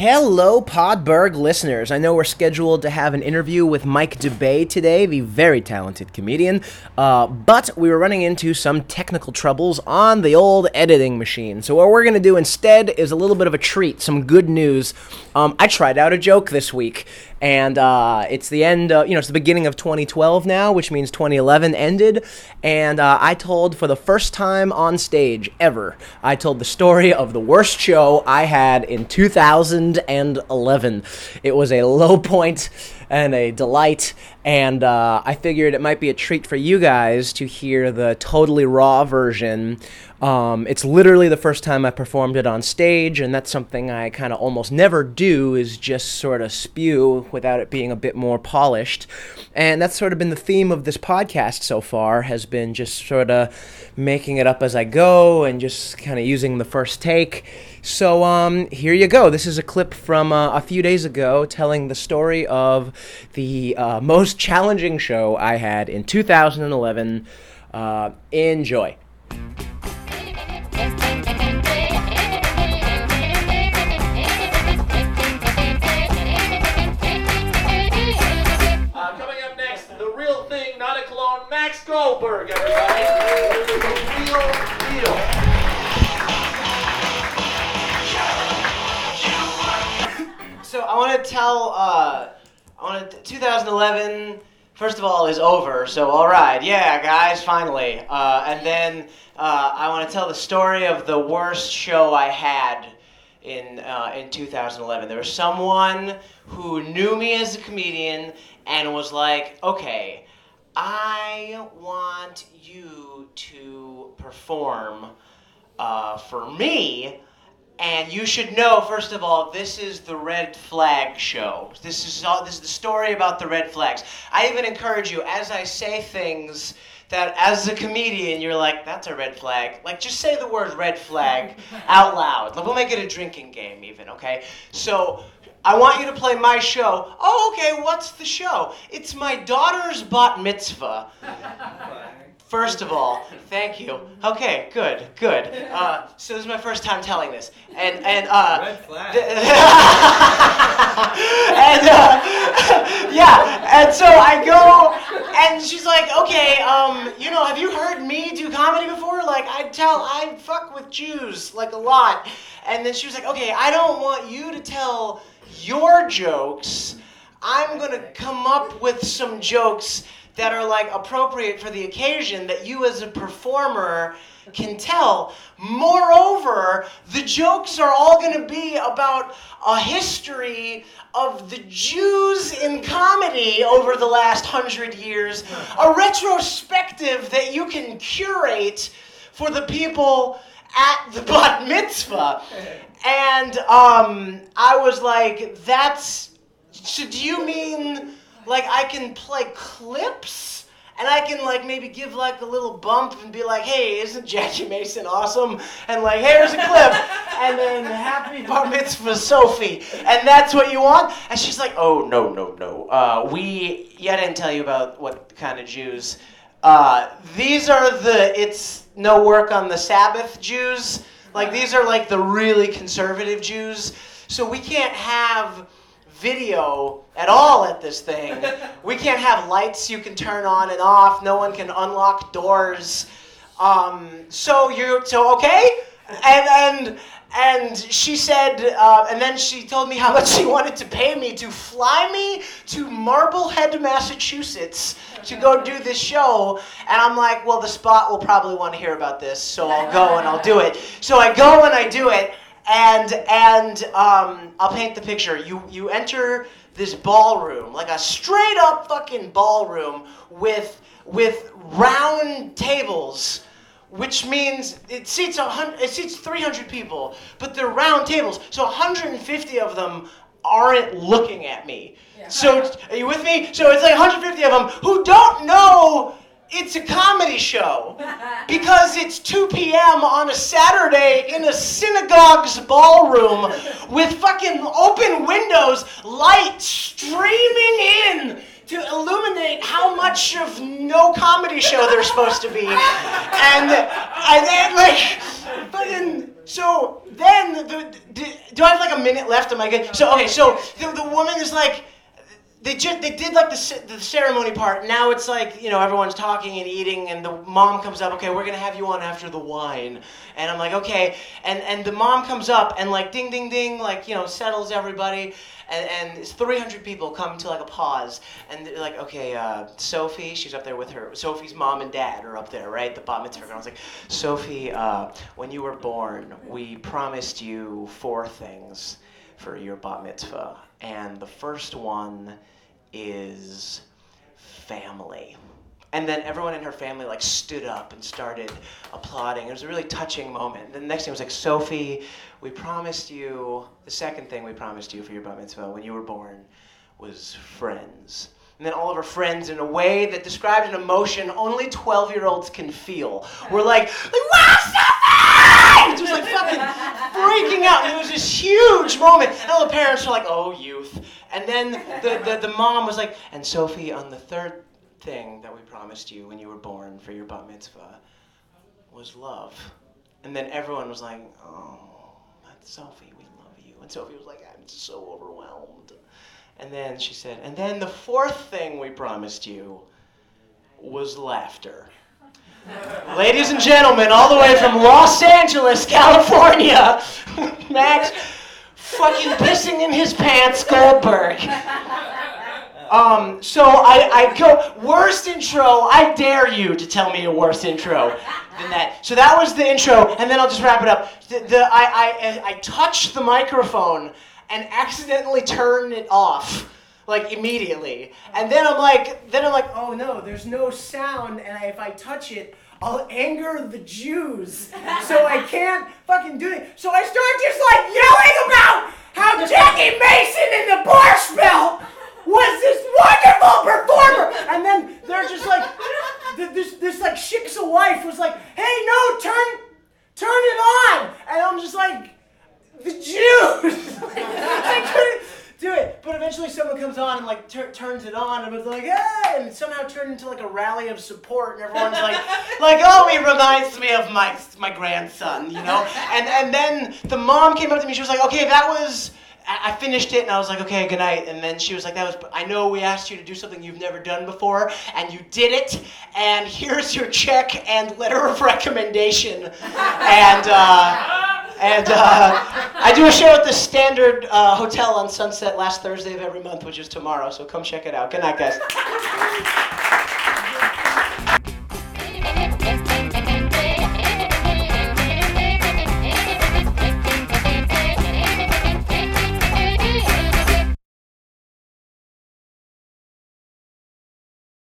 Hello, Podberg listeners. I know we're scheduled to have an interview with Mike DeBay today, the very talented comedian, uh, but we were running into some technical troubles on the old editing machine. So, what we're going to do instead is a little bit of a treat, some good news. Um, I tried out a joke this week, and uh, it's the end, uh, you know, it's the beginning of 2012 now, which means 2011 ended. And uh, I told for the first time on stage ever, I told the story of the worst show I had in 2011. It was a low point and a delight. And uh, I figured it might be a treat for you guys to hear the totally raw version. Um, it's literally the first time I performed it on stage, and that's something I kind of almost never do is just sort of spew without it being a bit more polished. And that's sort of been the theme of this podcast so far, has been just sort of making it up as I go and just kind of using the first take. So um, here you go. This is a clip from uh, a few days ago telling the story of the uh, most challenging show I had in 2011. Uh, enjoy. Coming up next, the real thing, not a clone, Max Goldberg, everybody. Tell. Uh, I want to. 2011. First of all, is over. So all right, yeah, guys, finally. Uh, and then uh, I want to tell the story of the worst show I had in uh, in 2011. There was someone who knew me as a comedian and was like, okay, I want you to perform uh, for me. And you should know, first of all, this is the red flag show. This is all, this is the story about the red flags. I even encourage you, as I say things that, as a comedian, you're like, that's a red flag. Like, just say the word red flag out loud. Like, we'll make it a drinking game, even. Okay. So. I want you to play my show. Oh, okay, what's the show? It's my daughter's bat mitzvah. First of all, thank you. Okay, good, good. Uh, so this is my first time telling this, and and uh, Red flag. and uh, yeah, and so I go, and she's like, okay, um, you know, have you heard me do comedy before? Like, I tell, I fuck with Jews like a lot, and then she was like, okay, I don't want you to tell your jokes. I'm gonna come up with some jokes that are like appropriate for the occasion that you as a performer can tell. Moreover, the jokes are all going to be about a history of the Jews in comedy over the last hundred years, a retrospective that you can curate for the people at the bat mitzvah. And um, I was like, that's. So do you mean like I can play clips? And I can like maybe give like a little bump and be like, hey, isn't Jackie Mason awesome? And like, hey, here's a clip. and then happy bar mitzvah Sophie. And that's what you want? And she's like, oh, no, no, no. Uh, we, yeah, I didn't tell you about what kind of Jews. Uh, these are the, it's no work on the Sabbath Jews. Like, these are like the really conservative Jews. So we can't have video at all at this thing. We can't have lights you can turn on and off. No one can unlock doors. Um, so you so okay, and and and she said, uh, and then she told me how much she wanted to pay me to fly me to Marblehead, Massachusetts, to go do this show. And I'm like, well, the spot will probably want to hear about this, so I'll go and I'll do it. So I go and I do it and and um, I'll paint the picture. You you enter this ballroom, like a straight up fucking ballroom with with round tables, which means it seats a hundred, it seats 300 people, but they're round tables, so 150 of them aren't looking at me. So are you with me? So it's like 150 of them who don't know it's a comedy show because it's 2 p.m. on a Saturday in a synagogue's ballroom with fucking open windows, light streaming in to illuminate how much of no comedy show they're supposed to be. And, and then, like, fucking, so then the, do, do I have like a minute left? Am I good? So okay, so the, the woman is like, they just they did like the, the ceremony part. Now it's like you know everyone's talking and eating, and the mom comes up. Okay, we're gonna have you on after the wine, and I'm like okay, and and the mom comes up and like ding ding ding, like you know settles everybody, and and it's 300 people come to like a pause, and they're like okay, uh, Sophie, she's up there with her. Sophie's mom and dad are up there, right? The bat mitzvah. And I was like, Sophie, uh, when you were born, we promised you four things for your bat mitzvah, and the first one is family. And then everyone in her family like stood up and started applauding. It was a really touching moment. The next thing was like, Sophie, we promised you the second thing we promised you for your bat mitzvah when you were born was friends. And then all of her friends, in a way that described an emotion only 12 year olds can feel, were like, like wow, Sophie! Just like fucking freaking out. And it was this huge moment. And all the parents were like, oh, youth. And then the, the, the mom was like, and Sophie, on the third thing that we promised you when you were born for your bat mitzvah was love. And then everyone was like, oh, that's Sophie, we love you. And Sophie was like, I'm so overwhelmed. And then she said, and then the fourth thing we promised you was laughter. Ladies and gentlemen, all the way from Los Angeles, California, Max fucking pissing in his pants, Goldberg. Um, so I, I go, worst intro, I dare you to tell me a worse intro than that. So that was the intro, and then I'll just wrap it up. The, the, I, I, I touched the microphone and accidentally turned it off. Like immediately, and then I'm like, then I'm like, oh no, there's no sound, and I, if I touch it, I'll anger the Jews, so I can't fucking do it. So I start just like yelling about how Jackie Mason in the Borscht Belt was this wonderful performer, and then they're just like, this this like Shiksa wife was like, hey no, turn turn it on, and I'm just like, the Jews. I couldn't do it. But eventually someone comes on and like tur- turns it on and was like, hey, and somehow turned into like a rally of support and everyone's like, like, oh, he reminds me of my my grandson, you know? And and then the mom came up to me, she was like, okay, that was I I finished it and I was like, okay, good night. And then she was like, that was, I know we asked you to do something you've never done before, and you did it. And here's your check and letter of recommendation. And, uh, and uh, I do a show at the Standard uh, Hotel on Sunset last Thursday of every month, which is tomorrow. So come check it out. Good night, guys.